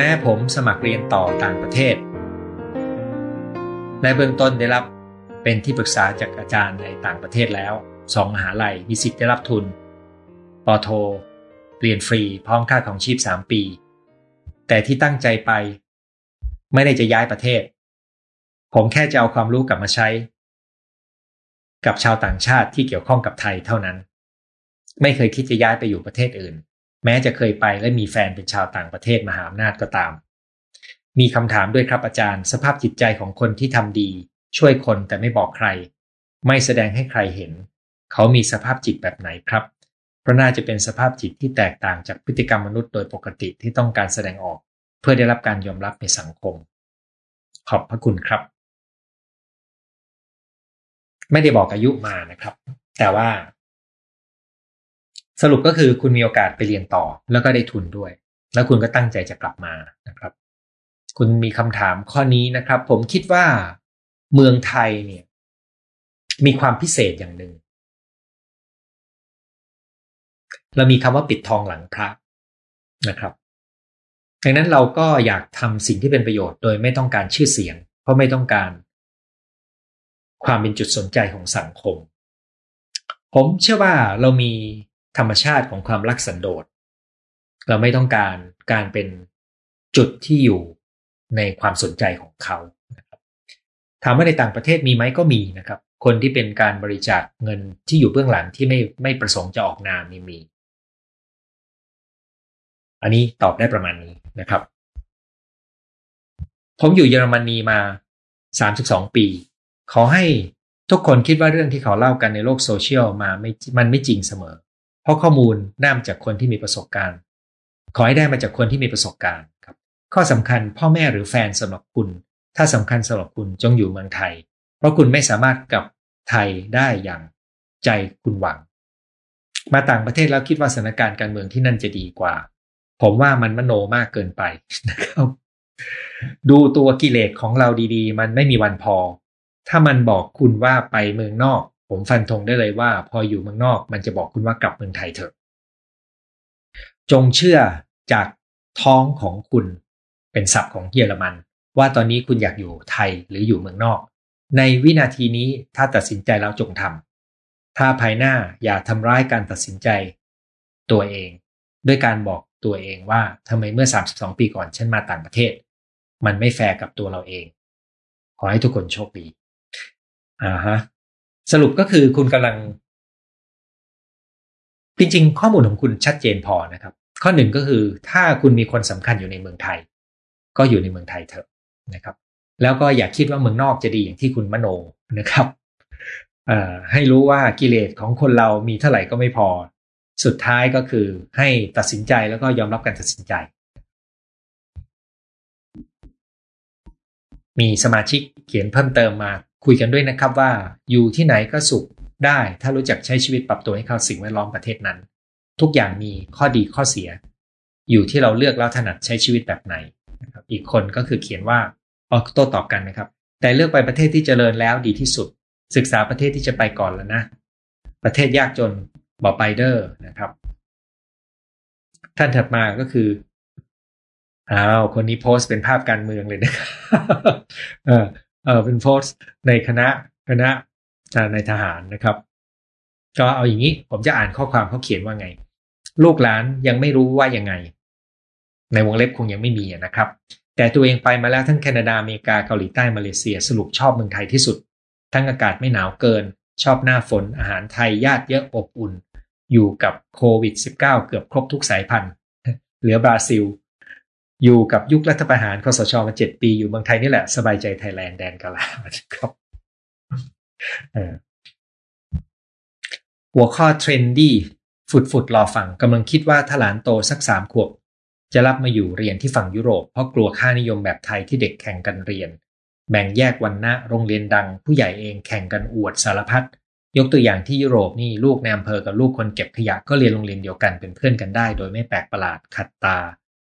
ม้ผมสมัครเรียนต่อต่างประเทศในเบื้องต้นได้รับเป็นที่ปรึกษาจากอาจารย์ในต่างประเทศแล้วสองมหาลัยมีสิทธิ์ได้รับทุนปอโท เรียนฟรีพร้อมค่าของชีพ 3 ปี แต่ที่ตั้งใจไป ไม่ได้จะย้ายประเทศ ผมแค่จะเอาความรู้กลับมาใช้ กับชาวต่างชาติที่เกี่ยวข้องกับไทยเท่านั้น ไม่เคยคิดจะย้ายไปอยู่ประเทศอื่น แม้จะเคยไปและมีแฟนเป็นชาวต่างประเทศมหาอำนาจก็ตาม มีคำถามด้วยครับอาจารย์ สภาพจิตใจของคนที่ทำดี ช่วยคนแต่ไม่บอกใคร ไม่แสดงให้ใครเห็น เขามีสภาพจิตแบบไหนครับ เพราะน่าจะเป็นสภาพจิตที่แตกต่างจากพฤติกรรมมนุษย์โดยปกติที่ต้องการแสดงออก เพื่อได้รับการยอมรับในสังคม ขอบพระคุณครับ ไม่ได้บอกอายุมานะครับ แต่ว่า สรุปก็คือคุณมีโอกาสไปเรียนต่อ แล้วก็ได้ทุนด้วย แล้วคุณก็ตั้งใจจะกลับมานะครับ คุณมีคำถามข้อนี้นะครับ ผมคิดว่าเมืองไทยเนี่ย มีความพิเศษอย่างหนึ่งเรามีคำว่าปิดทองหลังพระนะครับดังนั้นเราก็อยากทำสิ่งที่เป็นประโยชน์โดยไม่ต้องการชื่อเสียง เพราะไม่ต้องการ ความเป็นจุดสนใจของสังคม ผมเชื่อว่าเรามี ธรรมชาติของความรักสันโดษ เราไม่ต้องการการเป็นจุดที่อยู่ในความสนใจของเขาถามว่าในต่างประเทศมีไหมก็มีนะครับ คนที่เป็นการบริจาคเงินที่อยู่เบื้องหลังที่ไม่ไม่ประสงค์จะออกนามนี่มี อันนี้ตอบได้ประมาณนี้นะครับ ผมอยู่เยอรมนีมา 32 ปี ขอให้ทุกคนคิดว่าเรื่องที่เขาเล่ากันในโลกโซเชียลมาไม่มันไม่จริงเสมอ เพราะข้อมูลน่ามจากคนที่มีประสบการณ์ ขอให้ได้มาจากคนที่มีประสบการณ์ครับ ข้อสำคัญพ่อแม่หรือแฟนสำหรับคุณ ถ้าสำคัญสำหรับคุณจงอยู่เมืองไทย เพราะคุณไม่สามารถกับไทยได้อย่างใจคุณหวัง มาต่างประเทศแล้วคิดว่าสถานการณ์การเมืองที่นั่นจะดีกว่า ผมว่ามันมโนมากเกินไปนะครับ ดูตัวกิเลสของเราดีๆ มันไม่มีวันพอ ถ้ามันบอกคุณว่าไปเมืองนอก ผมฟันธงได้เลยว่า พออยู่เมืองนอกมันจะบอกคุณว่ากลับเมืองไทยเถอะ จงเชื่อจากท้องของคุณเป็นศัพท์ของเยอรมัน ว่าตอนนี้คุณอยากอยู่ไทยหรืออยู่เมืองนอก ในวินาทีนี้ถ้าตัดสินใจแล้วจงทำถ้าภายหน้าอย่าทำร้ายการตัดสินใจ ตัวเอง ด้วยการบอกตัวเองว่าทำไมเมื่อ 32 ปีก่อนฉันมาต่างประเทศ มันไม่แฟร์กับตัวเราเอง ขอให้ทุกคนโชคดีอ่าฮะ สรุปก็คือคุณกำลัง จริงๆ ข้อมูลของคุณชัดเจนพอนะครับ ข้อหนึ่งก็คือถ้าคุณมีคนสำคัญอยู่ในเมืองไทย ก็อยู่ในเมืองไทยเถอะนะครับ แล้วก็อย่าคิดว่าเมืองนอกจะดีอย่างที่คุณมโนนะครับให้รู้ว่ากิเลสของคนเรามีเท่าไหร่ก็ไม่พอ สุดท้ายก็คือให้ตัดสินใจแล้วก็ยอมรับการตัดสินใจ มีสมาชิกเขียนเพิ่มเติมมา คุยกันด้วยนะครับว่าอยู่ที่ไหนก็สุขได้ ถ้ารู้จักใช้ชีวิตปรับตัวให้เข้าสิ่งแวดล้อมประเทศนั้น ทุกอย่างมีข้อดีข้อเสีย อยู่ที่เราเลือกแล้วถนัดใช้ชีวิตแบบไหนนะครับอีกคนก็คือเขียนว่าออโต้ตอบกันนะครับ แต่เลือกไปประเทศที่เจริญแล้วดีที่สุด ศึกษาประเทศที่จะไปก่อนแล้วนะ ประเทศยากจนบอไปเดอร์นะครับ ท่านถัดมาก็คืออ้าวคนนี้โพสต์เป็นภาพการเมืองเลยนะครับ เออเอเป็นโพสต์ในคณะคณะในทหารนะครับ ก็เอาอย่างนี้ผมจะอ่านข้อความเขาเขียนว่าไง ลูกหลานยังไม่รู้ว่ายังไง ในวงเล็บคงยังไม่มีนะครับ แต่ตัวเองไปมาแล้วทั้งแคนาดาอเมริกาเกาหลีใต้มาเลเซียสรุปชอบเมืองไทยที่สุด ทั้งอากาศไม่หนาวเกิน ชอบหน้าฝนอาหารไทยญาติเยอะอบอุ่น อยู่กับโควิด -19 เกือบครบทุกสายพันธุ์เหลือบราซิล อยู่กับยุครัฐประหารคสชมาเจ็ดปีอยู่เมืองไทยนี่แหละ สบายใจไทยแลนด์แดนกาลาครับหัวข้อเทรนดี้ฟุดฟุดรอฟังกำลังคิดว่าถ้าหลานโตสักสามขวบ จะรับมาอยู่เรียนที่ฝั่งยุโรป เพราะกลัวค่านิยมแบบไทยที่เด็กแข่งกันเรียน แบ่งแยกวันนะโรงเรียนดัง ผู้ใหญ่เองแข่งกันอวดสารพัดยกตัวอย่างที่ยุโรปนี่ลูกในอำเภอกับลูกคนเก็บขยะก็เรียนโรงเรียนเดียวกันเป็นเพื่อนกันได้ โดยไม่แปลกประหลาดขัดตา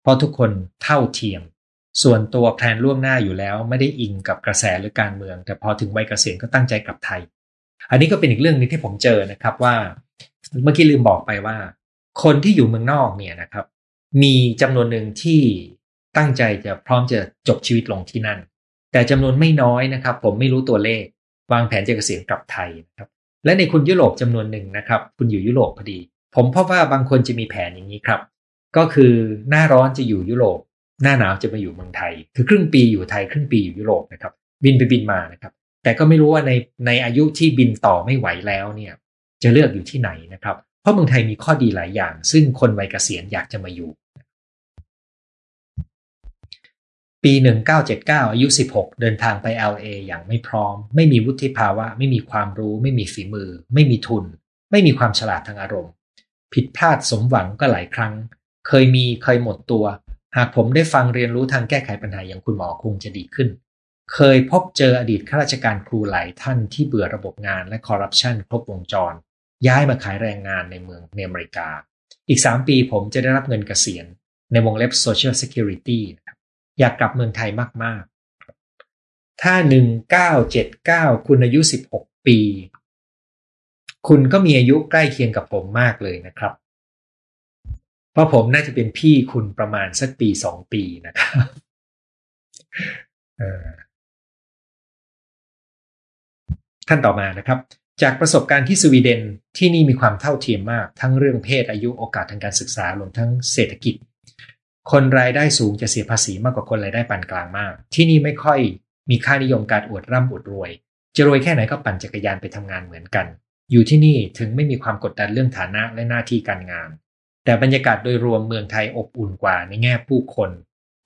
เพราะทุกคนเท่าเทียม ส่วนตัวแพลนล่วงหน้าอยู่แล้วไม่ได้อิงกับกระแสหรือการเมือง แต่พอถึงวัยเกษียณก็ตั้งใจกลับไทย อันนี้ก็เป็นอีกเรื่องนึงที่ผมเจอนะครับว่า เมื่อกี้ลืมบอกไปว่า คนที่อยู่เมืองนอกเนี่ยนะครับ มีจำนวนหนึ่งที่ตั้งใจจะพร้อมจะจบชีวิตลงที่นั่น แต่จำนวนไม่น้อยนะครับ ผมไม่รู้ตัวเลข วางแผนจะเกษียณกลับไทยนะครับและในคุณยุโรปจำนวนหนึ่งนะครับ คุณอยู่ยุโรปพอดี ผมพบว่าบางคนจะมีแผนอย่างนี้ครับ ก็คือหน้าร้อนจะอยู่ยุโรป หน้าหนาวจะมาอยู่เมืองไทย คือครึ่งปีอยู่ไทยครึ่งปีอยู่ยุโรปนะครับบินไปบินมานะครับ แต่ก็ไม่รู้ว่าในในอายุที่บินต่อไม่ไหวแล้วเนี่ยจะเลือกอยู่ที่ไหนนะครับ เพราะเมืองไทยมีข้อดีหลายอย่าง ซึ่งคนวัยเกษียณอยากจะมาอยู่ ปี 1979 อายุ 16 เดินทางไป LA อย่างไม่พร้อม ไม่มีวุฒิภาวะ ไม่มีความรู้ ไม่มีฝีมือ ไม่มีทุน ไม่มีความฉลาดทางอารมณ์ ผิดพลาดสมหวังก็หลายครั้ง เคยมีเคยหมดตัว หากผมได้ฟังเรียนรู้ทางแก้ไขปัญหาอย่างคุณหมอคงจะดีขึ้น เคยพบเจออดีตข้าราชการครูหลายท่านที่เบื่อระบบงานและคอร์รัปชันครบวงจร ย้ายมาขายแรงงานในเมืองในอเมริกา อีก 3 ปีผมจะได้รับเงินเกษียณ ในวงเล็บ Social Security นะครับอยากกลับเมืองไทยมากๆ ถ้า 1979 คุณอายุ 16 ปี คุณก็มีอายุใกล้เคียงกับผมมากเลยนะครับ เพราะผมน่าจะเป็นพี่คุณประมาณสักปีสองปีนะครับท่านต่อมานะครับ จากประสบการณ์ที่สวีเดนที่นี่มีความเท่าเทียมมาก ทั้งเรื่องเพศอายุโอกาสทางการศึกษารวมทั้งเศรษฐกิจ คนรายได้สูงจะเสียภาษีมากกว่าคนรายได้ปานกลางมาก ที่นี่ไม่ค่อยมีค่านิยมการอวดร่ำอวดรวย จะรวยแค่ไหนก็ปั่นจักรยานไปทำงานเหมือนกัน อยู่ที่นี่ถึงไม่มีความกดดันเรื่องฐานะและหน้าที่การงาน แต่บรรยากาศโดยรวมเมืองไทยอบอุ่นกว่าในแง่ผู้คน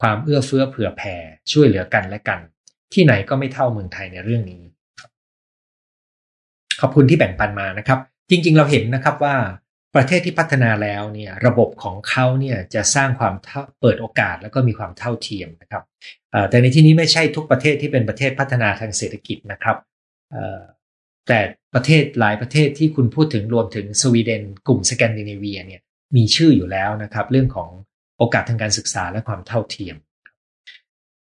ความเอื้อเฟื้อเผื่อแผ่ช่วยเหลือกันและกัน ที่ไหนก็ไม่เท่าเมืองไทยในเรื่องนี้ ขอบคุณที่แบ่งปันมานะครับ จริง ๆ เราเห็นนะครับว่าประเทศที่พัฒนาแล้วเนี่ยระบบของเขาเนี่ยจะสร้างความเปิดโอกาสแล้วก็มีความเท่าเทียมนะครับแต่ในที่นี้ไม่ใช่ทุกประเทศที่เป็นประเทศพัฒนาทางเศรษฐกิจนะครับแต่ประเทศหลายประเทศที่คุณพูดถึงรวมถึงสวีเดน กลุ่มสแกนดิเนเวียเนี่ย มีชื่ออยู่แล้วนะครับ เรื่องของโอกาสทางการศึกษาและความเท่าเทียม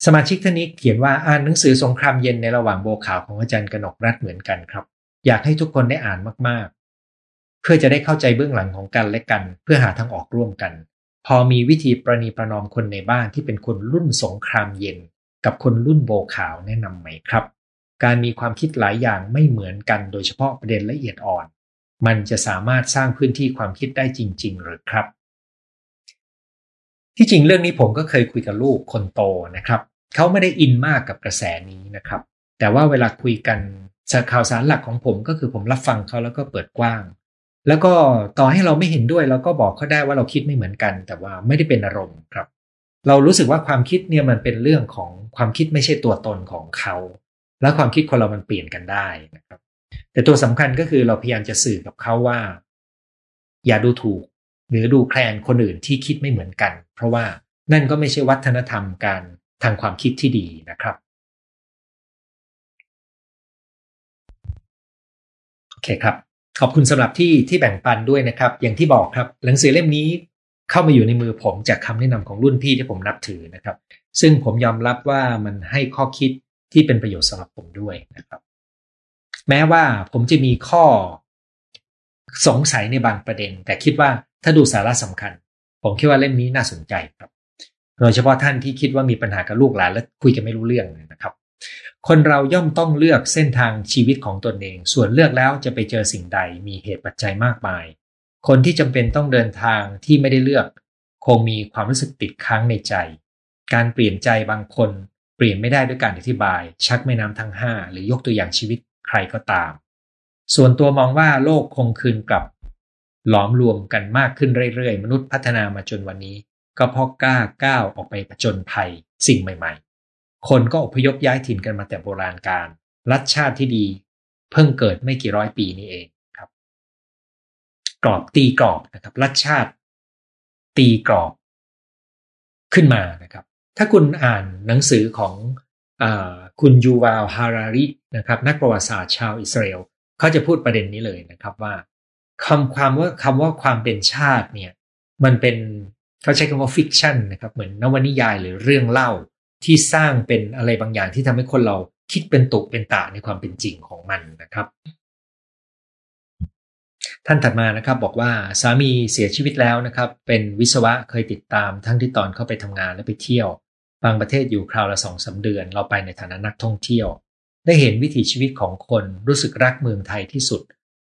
สมาชิกท่านนี้เขียนว่าอ่านหนังสือสงครามเย็นในระหว่างโบขาวของอาจารย์กนกรัฐเหมือนกันครับ อยากให้ทุกคนได้อ่านมากๆ เพื่อจะได้เข้าใจเบื้องหลังของกันและกัน เพื่อหาทางออกร่วมกัน พอมีวิธีประนีประนอมคนในบ้านที่เป็นคนรุ่นสงครามเย็น กับคนรุ่นโบขาวแนะนำไหมครับ การมีความคิดหลายอย่างไม่เหมือนกัน โดยเฉพาะประเด็นละเอียดอ่อน มันจะสามารถสร้างพื้นที่ความคิดได้จริง ๆ หรือครับ ที่จริงเรื่องนี้ผมก็เคยคุยกับลูกคนโตนะครับ เขาไม่ได้อินมากกับกระแสนี้นะครับ แต่ว่าเวลาคุยกันข่าวสารหลักของผมก็คือผมรับฟังเขาแล้วก็เปิดกว้าง แล้วก็ต่อให้เราไม่เห็นด้วยเราก็บอกเขาได้ว่าเราคิดไม่เหมือนกัน แต่ว่าไม่ได้เป็นอารมณ์ครับ เรารู้สึกว่าความคิดเนี่ยมันเป็นเรื่องของความคิดไม่ใช่ตัวตนของเขา แล้วความคิดคนเรามันเปลี่ยนกันได้นะครับ แต่ตัวสำคัญก็คือเราพยายามจะสื่อกับเขาว่า อย่าดูถูก หรือดูแคลนคนอื่นที่คิดไม่เหมือนกัน เพราะว่านั่นก็ไม่ใช่วัฒนธรรมการทางความคิดที่ดีนะครับโอเคครับ ขอบคุณสำหรับที่ที่แบ่งปันด้วยนะครับ อย่างที่บอกครับ หนังสือเล่มนี้เข้ามาอยู่ในมือผมจากคำแนะนำของรุ่นพี่ที่ผมนับถือนะครับ ซึ่งผมยอมรับว่ามันให้ข้อคิดที่เป็นประโยชน์สำหรับผมด้วยนะครับ แม้ว่าผมจะมีข้อสงสัยในบางประเด็น แต่คิดว่าถ้าดูสาระสำคัญ ผมคิดว่าเล่มนี้น่าสนใจครับ โดยเฉพาะท่านที่คิดว่ามีปัญหากับลูกหลานและคุยกันไม่รู้เรื่องนะครับ คนเราย่อมต้องเลือกเส้นทางชีวิตของตนเอง ส่วนเลือกแล้วจะไปเจอสิ่งใดมีเหตุปัจจัยมากมาย คนที่จำเป็นต้องเดินทางที่ไม่ได้เลือก คงมีความรู้สึกติดค้างในใจ การเปลี่ยนใจบางคนเปลี่ยนไม่ได้ด้วยการอธิบาย ชักแม่น้ำทั้งห้าหรือยกตัวอย่างชีวิต ใครก็ตาม ส่วนตัวมองว่าโลกคงคืนกลับ หลอมรวมกันมากขึ้นเรื่อยๆ มนุษย์พัฒนามาจนวันนี้ ก็เพราะกล้าก้าวออกไปผจญภัยสิ่งใหม่ ๆ คนก็อพยพย้ายถิ่นกันมาแต่โบราณกาลรัฐชาติที่ดี เพิ่งเกิดไม่กี่ร้อยปีนี้เองครับ กรอบตีกรอบนะครับ รัฐชาติ ตีกรอบ ขึ้นมานะครับถ้าคุณอ่านหนังสือของ คุณยูวาลฮารารินะครับนักประวัติศาสตร์ชาวอิสราเอลเขาจะพูดประเด็นนี้เลยนะครับว่าคำความว่าคำว่าความเป็นชาติเนี่ยมันเป็นเขาใช้คำว่าฟิกชันนะครับเหมือนนวนิยายหรือเรื่องเล่าที่สร้างเป็นอะไรบางอย่างที่ทำให้คนเราคิดเป็นตุเป็นตาในความเป็นจริงของมันนะครับ ท่านถัดมานะครับบอกว่าสามีเสียชีวิตแล้วนะครับ เป็นวิศวะเคยติดตามทั้งที่ตอนเข้าไปทำงานและไปเที่ยว บางประเทศอยู่คราวละสองสาเดือน เราไปในฐานะนักท่องเที่ยว ได้เห็นวิถีชีวิตของคนรู้สึกรักเมืองไทยที่สุด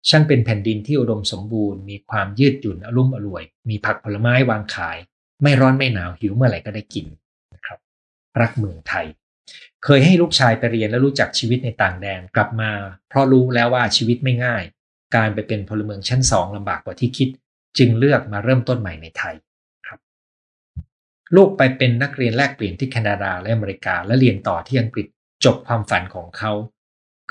ช่างเป็นแผ่นดินที่อุดมสมบูรณ์ มีความยืดหยุ่นอารมณ์อร่วย มีผักผลไม้วางขาย ไม่ร้อนไม่หนาวหิวเมื่อไหร่ก็ได้กินนะครับ รักเมืองไทย เคยให้ลูกชายไปเรียนและรู้จักชีวิตในต่างแดนกลับมา เพราะรู้แล้วว่าชีวิตไม่ง่าย การไปเป็นพลเมืองชั้นสองลำบากกว่าที่คิด จึงเลือกมาเริ่มต้นใหม่ในไทย ลูกไปเป็นนักเรียนแลกเปลี่ยนที่แคนาดาและอเมริกา และเรียนต่อที่อังกฤษจบความฝันของเขา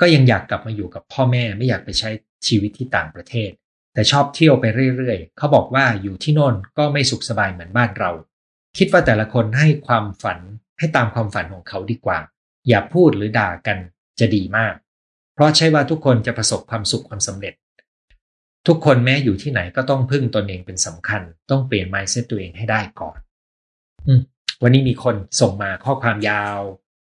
ก็ยังอยากกลับมาอยู่กับพ่อแม่ไม่อยากไปใช้ชีวิตที่ต่างประเทศ แต่ชอบเที่ยวไปเรื่อยๆ เขาบอกว่าอยู่ที่โน่นก็ไม่สุขสบายเหมือนบ้านเรา คิดว่าแต่ละคนให้ความฝันให้ตามความฝันของเขาดีกว่า อย่าพูดหรือด่ากันจะดีมาก เพราะใช่ว่าทุกคนจะประสบความสุขความสำเร็จ ทุกคนแม้อยู่ที่ไหนก็ต้องพึ่งตนเองเป็นสำคัญ ต้องเปลี่ยน mindset ตัวเองให้ได้ก่อน วันนี้มีคนส่งมาข้อความยาว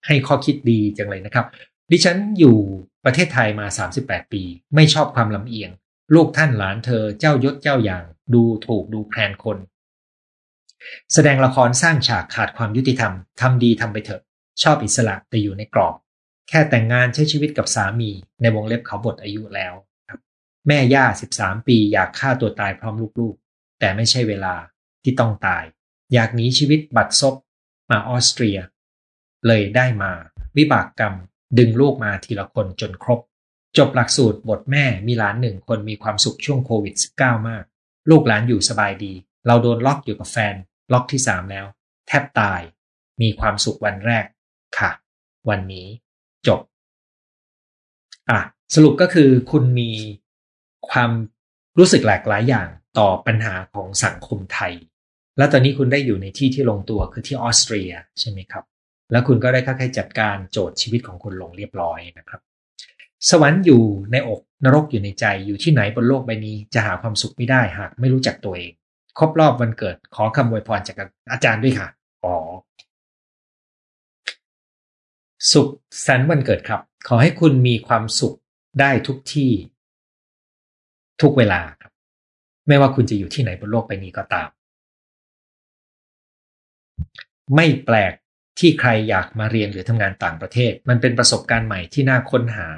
ให้ข้อคิดดีจังเลยนะครับ ดิฉันอยู่ประเทศไทยมา 38 ปี ไม่ชอบความลำเอียง ลูกท่านหลานเธอเจ้ายศเจ้าอย่าง ดูถูกดูแคลนคน แสดงละครสร้างฉากขาดความยุติธรรมทำดีทำไปเถอะ ชอบอิสระแต่อยู่ในกรอบ แค่แต่งงานใช้ชีวิตกับสามีในวงเล็บเขาบทอายุแล้วแม่ย่า 13 ปีอยากฆ่าตัวตายพร้อมลูกๆ แต่ไม่ใช่เวลาที่ต้องตาย อยากหนีชีวิตบัดซบมาออสเตรีย เลยได้มาวิบากกรรมดึงลูกมาทีละคนจนครบ จบหลักสูตรบทแม่มีหลานหนึ่งคนมีความสุขช่วงโควิด -19 มาก ลูกหลานอยู่สบายดี เราโดนล็อกอยู่กับแฟน ล็อกที่สามแล้ว แทบตาย มีความสุขวันแรก ค่ะ วันนี้ จบ อะ สรุปก็คือคุณมีความรู้สึกหลากหลายอย่างต่อปัญหาของสังคมไทย แล้วตอนนี้คุณได้อยู่ในที่ที่ลงตัวคือที่ออสเตรียใช่ไหมครับ แล้วคุณก็ได้ค่อยๆจัดการโจทย์ชีวิตของคุณลงเรียบร้อยนะครับ สวรรค์อยู่ในอกนรกอยู่ในใจอยู่ที่ไหนบนโลกใบนี้จะหาความสุขไม่ได้หากไม่รู้จักตัวเอง ครบรอบวันเกิดขอคำอวยพรจากอาจารย์ด้วยค่ะอ๋อสุขสันต์วันเกิดครับ ขอให้คุณมีความสุขได้ทุกที่ ทุกเวลาครับ ไม่ว่าคุณจะอยู่ที่ไหนบนโลกใบนี้ก็ตาม ไม่แปลกที่ใครอยากมาเรียนหรือทำงานต่างประเทศ มันเป็นประสบการณ์ใหม่ที่น่าค้นหา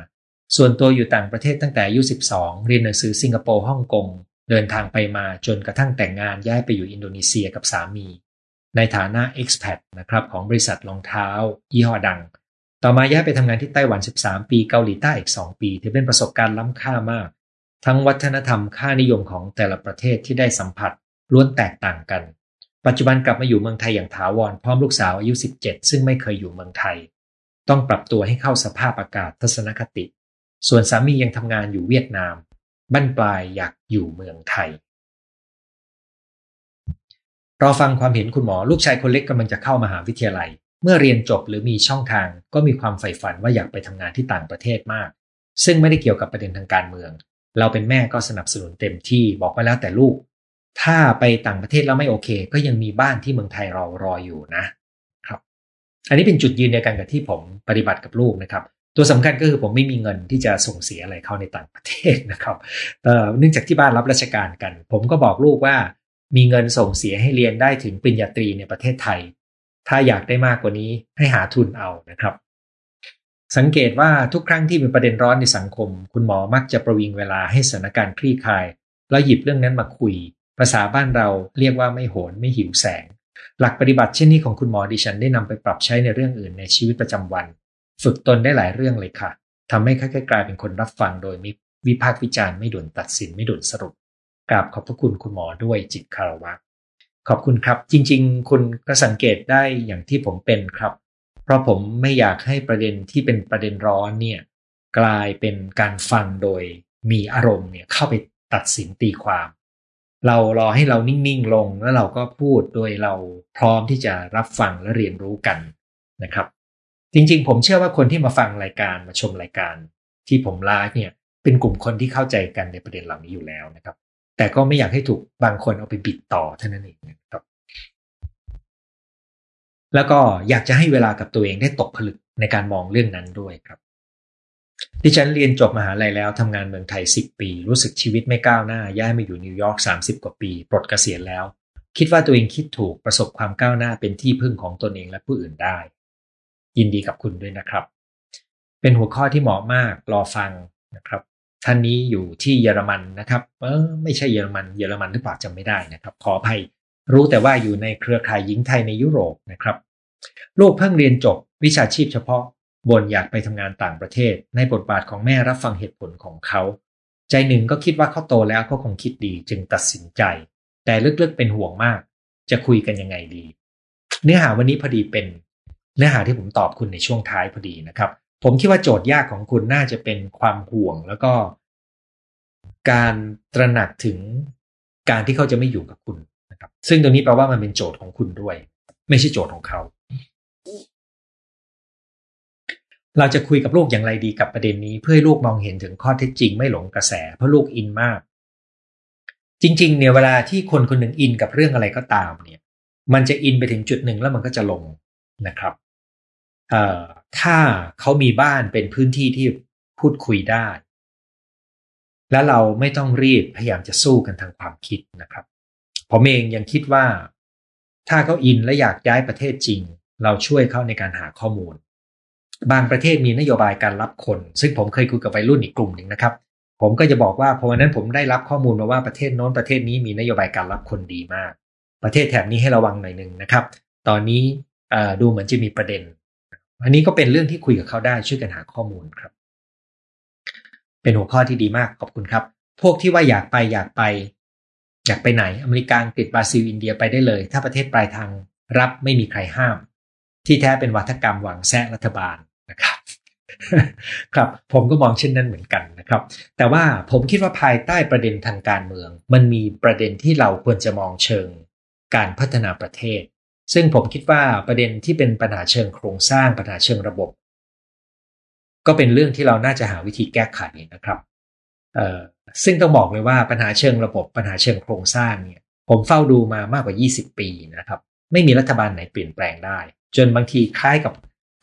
ส่วนตัวอยู่ต่างประเทศตั้งแต่อายุ 12 เรียนหนังสือสิงคโปร์ฮ่องกง เดินทางไปมาจนกระทั่งแต่งงานย้ายไปอยู่อินโดนีเซียกับสามี ในฐานะ expat นะครับของบริษัทรองเท้า ยี่ห้อดัง ต่อมาย้ายไปทำงานที่ไต้หวัน 13 ปีเกาหลีใต้อีก 2 ปี ถือเป็นประสบการณ์ล้ำค่ามาก ทั้งวัฒนธรรมค่านิยมของแต่ละประเทศที่ได้สัมผัสล้วนแตกต่างกัน ปัจจุบันกลับมาอยู่เมืองไทยอย่างถาวรพร้อมลูกสาวอายุ 17 ซึ่งไม่เคยอยู่เมืองไทย ต้องปรับตัวให้เข้าสภาพอากาศทัศนคติ ส่วนสามียังทำงานอยู่เวียดนามบั้นปลายอยากอยู่เมืองไทยรอฟังความเห็นคุณหมอลูกชายคนเล็กกำลังจะเข้ามาหาวิทยาลัย เมื่อเรียนจบหรือมีช่องทาง ก็มีความใฝ่ฝันว่าอยากไปทำงานที่ต่างประเทศมาก ซึ่งไม่ได้เกี่ยวกับประเด็นทางการเมือง เราเป็นแม่ก็สนับสนุนเต็มที่บอกว่าแล้วแต่ลูก ถ้าไปต่างประเทศแล้วไม่โอเค ก็ยังมีบ้านที่เมืองไทยเรารออยู่นะครับ อันนี้เป็นจุดยืนในการกับที่ผมปฏิบัติกับลูกนะครับ ตัวสำคัญก็คือผมไม่มีเงินที่จะส่งเสียอะไรเข้าในต่างประเทศนะครับเนื่องจากที่บ้านรับราชการกัน ผมก็บอกลูกว่า มีเงินส่งเสียให้เรียนได้ถึงปริญญาตรีในประเทศไทย ถ้าอยากได้มากกว่านี้ให้หาทุนเอานะครับสังเกตว่าทุกครั้งที่มีประเด็นร้อนในสังคม คุณหมอมักจะประวิงเวลาให้สถานการณ์คลี่คลาย แล้วหยิบเรื่องนั้นมาคุย ภาษาบ้านเราเรียกว่าไม่โหนไม่หิวแสง หลักปฏิบัติเช่นนี้ของคุณหมอดิฉันได้นำไปปรับใช้ในเรื่องอื่นในชีวิตประจำวัน ฝึกตนได้หลายเรื่องเลยค่ะทำให้ค่อยๆกลายเป็นคนรับฟังโดยมิวิพากษ์วิจารณ์ไม่ด่วนตัดสินไม่ด่วนสรุปกราบขอบพระคุณคุณหมอด้วยจิตคารวะขอบคุณครับ จริง ๆ คุณก็สังเกตได้อย่างที่ผมเป็นครับ เพราะผมไม่อยากให้ประเด็นที่เป็นประเด็นร้อนเนี่ยกลายเป็นการฟังโดยมีอารมณ์เนี่ยเข้าไปตัดสินตีความ เรารอให้เรานิ่งๆลงแล้วเราก็พูดโดยเราพร้อมที่จะรับฟังและเรียนรู้กันนะครับ จริงๆ ผมเชื่อว่าคนที่มาฟังรายการมาชมรายการ ที่ผมไลฟ์เนี่ยเป็นกลุ่มคนที่เข้าใจกันในประเด็นเหล่านี้อยู่แล้วนะครับ แต่ก็ไม่อยากให้ถูกบางคนเอาไปบิดต่อเท่านั้นเองนะครับแล้วก็อยากจะให้เวลากับตัวเองได้ตกผลึกในการมองเรื่องนั้นด้วยครับ ดิฉันเรียนจบมหาลัยแล้วทำงานเมืองไทย 10 ปี รู้สึกชีวิตไม่ก้าวหน้า ย้ายมาอยู่นิวยอร์ก 30 กว่าปี ปลดเกษียณแล้ว คิดว่าตัวเองคิดถูกประสบความก้าวหน้าเป็นที่พึ่งของตนเองและผู้อื่นได้ ยินดีกับคุณด้วยนะครับ เป็นหัวข้อที่เหมาะมากรอฟังนะครับ ท่านนี้อยู่ที่เยอรมันนะครับเออไม่ใช่เยอรมันเยอรมันหรือเปล่าจำไม่ได้นะครับ ขออภัยรู้แต่ว่าอยู่ในเครือข่ายหญิงไทยในยุโรปนะครับลูกเพิ่งเรียนจบวิชาชีพเฉพาะ บ่นอยากไปทำงานต่างประเทศ ในบทบาทของแม่รับฟังเหตุผลของเขา ใจหนึ่งก็คิดว่าเขาโตแล้วก็คงคิดดีจึงตัดสินใจ แต่ลึกๆเป็นห่วงมาก จะคุยกันยังไงดี เนื้อหาวันนี้พอดีเป็น เนื้อหาที่ผมตอบคุณในช่วงท้ายพอดีนะครับ ผมคิดว่าโจทย์ยากของคุณน่าจะเป็นความห่วงแล้วก็ การตระหนักถึงการที่เขาจะไม่อยู่กับคุณนะครับ ซึ่งตรงนี้แปลว่ามันเป็นโจทย์ของคุณด้วย ไม่ใช่โจทย์ของเขา เราจะคุยกับลูกอย่างไรดีกับประเด็นนี้ เพื่อให้ลูกมองเห็นถึงข้อเท็จจริงไม่หลงกระแส เพราะลูกอินมาก จริง ๆ เนี่ยเวลาที่คนคนหนึ่งอินกับเรื่องอะไรก็ตามเนี่ย มันจะอินไปถึงจุดหนึ่งแล้วมันก็จะลงนะครับเอ่อถ้าเขามีบ้านเป็นพื้นที่ที่พูดคุยได้ แล้วเราไม่ต้องรีบพยายามจะสู้กันทางความคิดนะครับผมเองยังคิดว่า ถ้าเขาอินและอยากย้ายประเทศจริง เราช่วยเขาในการหาข้อมูล บางประเทศมีนโยบายการรับคน ซึ่งผมเคยคุยกับวัยรุ่นอีกกลุ่มหนึ่งนะครับ ผมก็จะบอกว่าพอวันนั้นผมได้รับข้อมูลมาว่าประเทศโน้นประเทศนี้มีนโยบายการรับคนดีมาก ประเทศแถบนี้ให้ระวังหน่อยหนึ่งนะครับ ตอนนี้ดูเหมือนจะมีประเด็น อันนี้ก็เป็นเรื่องที่คุยกับเขาได้ช่วยกันหาข้อมูลครับ เป็นหัวข้อที่ดีมากขอบคุณครับ พวกที่ว่าอยากไปอยากไป อยากไปไหน อเมริกาอังกฤษบราซิลอินเดียไปได้เลย ถ้าประเทศปลายทางรับไม่มีใครห้าม ที่แท้เป็นวัฒกรรมหวังแซะรัฐบาล นะครับครับผมก็มองเช่นนั้นเหมือนกันนะครับ แต่ว่าผมคิดว่าภายใต้ประเด็นทางการเมือง มันมีประเด็นที่เราควรจะมองเชิงการพัฒนาประเทศ ซึ่งผมคิดว่าประเด็นที่เป็นปัญหาเชิงโครงสร้างปัญหาเชิงระบบ ก็เป็นเรื่องที่เราน่าจะหาวิธีแก้ไขนะครับเออซึ่งต้องบอกเลยว่าปัญหาเชิงระบบปัญหาเชิงโครงสร้างเนี่ยผมเฝ้าดูมามากกว่า 20 ปีนะครับ ไม่มีรัฐบาลไหนเปลี่ยนแปลงได้ จนบางทีคล้ายกับ